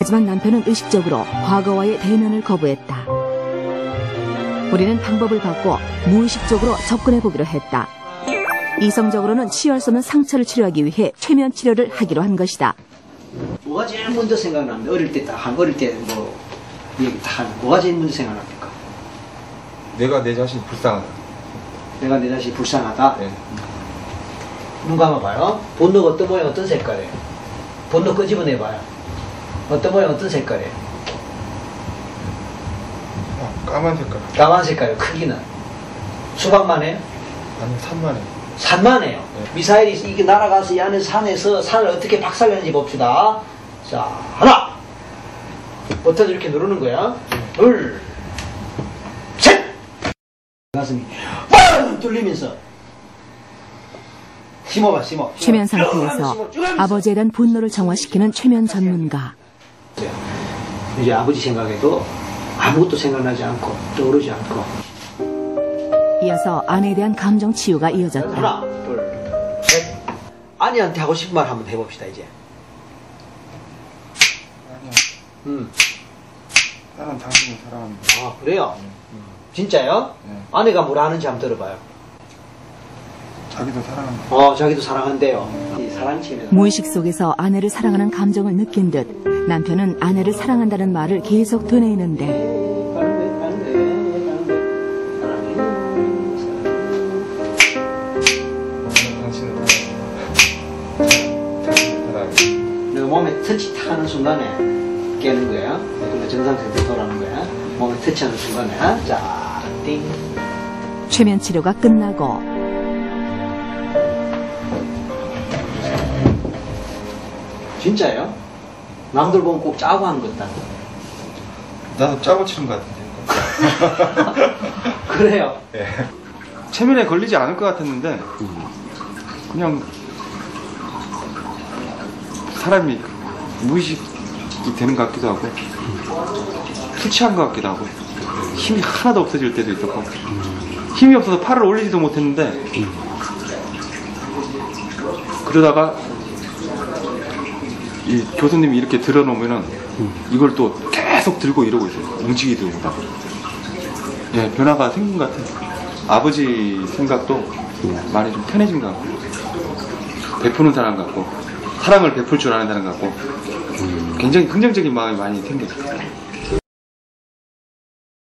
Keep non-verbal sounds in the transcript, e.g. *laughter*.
하지만 남편은 의식적으로 과거와의 대면을 거부했다. 우리는 방법을 바꿔 무의식적으로 접근해 보기로 했다. 이성적으로는 없는 상처를 치료하기 위해 최면 치료를 하기로 한 것이다. 뭐가 제일 먼저 생각납니까? 어릴 때 딱 한 어릴 때뭐 얘기 다 뭐가 제일 먼저 생각납니까? 내가 내 자신 불쌍하다. 내가 내 자신이 불쌍하다. 네. 눈 감아봐요. 본노가 어떤 모양 어떤 색깔이에요? 본노 끄집어내봐요. 어떤 모양 어떤 색깔이에요? 아, 까만 색깔. 까만 색깔이에요. 크기는 수박만 해요? 아니 산만해. 산만 해요. 네. 미사일이 이게 날아가서 이 안에 산에서 산을 어떻게 박살내는지 봅시다. 자, 하나! 버튼 이렇게 누르는 거야. 둘, 셋! 가슴이 빵! 뚫리면서 심어봐, 심어. 최면 상태에서 아버지에 대한 분노를 정화시키는 최면 전문가. 이제 아버지 생각에도 아무것도 생각나지 않고 떠오르지 않고 이어서 아내에 대한 감정 치유가 이어졌다. 하나, 둘, 셋. 아니한테 하고 싶은 말 한번 해봅시다, 이제. 아니야. 음. 나는 당신을 사랑합니다. 아, 그래요? 진짜요? 네. 아내가 뭐라 하는지 한번 들어봐요. 자기도 사랑한다. 어, 자기도 사랑한대요. 이 사랑치면. 무의식 속에서 아내를 사랑하는 감정을 느낀 듯 남편은 아내를 사랑한다는 말을 계속 되뇌이는데 몸에 터치 탁 하는 순간에 깨는 거야. 정상 상태 돌아오는 거야. 몸에 터치하는 순간에. 자, 띵. 최면 치료가 끝나고 진짜예요? 남들 보면 꼭 짜고 하는 것 같다. 나도 짜고 치는 것 같은데. *laughs* 그래요. 예. 체면에 걸리지 않을 것 같았는데 그냥 사람이 무의식이 되는 것 같기도 하고 투치한 것 같기도 하고 힘이 하나도 없어질 때도 있었고 힘이 없어서 팔을 올리지도 못했는데 그러다가 이 교수님이 이렇게 들어놓으면은 이걸 또 계속 들고 이러고 있어요. 움직이지도 못하고. 예, 변화가 생긴 것 같아요. 아버지 생각도 많이 좀 편해진 것 같고, 베푸는 사람 같고, 사랑을 베풀 줄 아는 사람 같고, 굉장히 긍정적인 마음이 많이 생겼어요.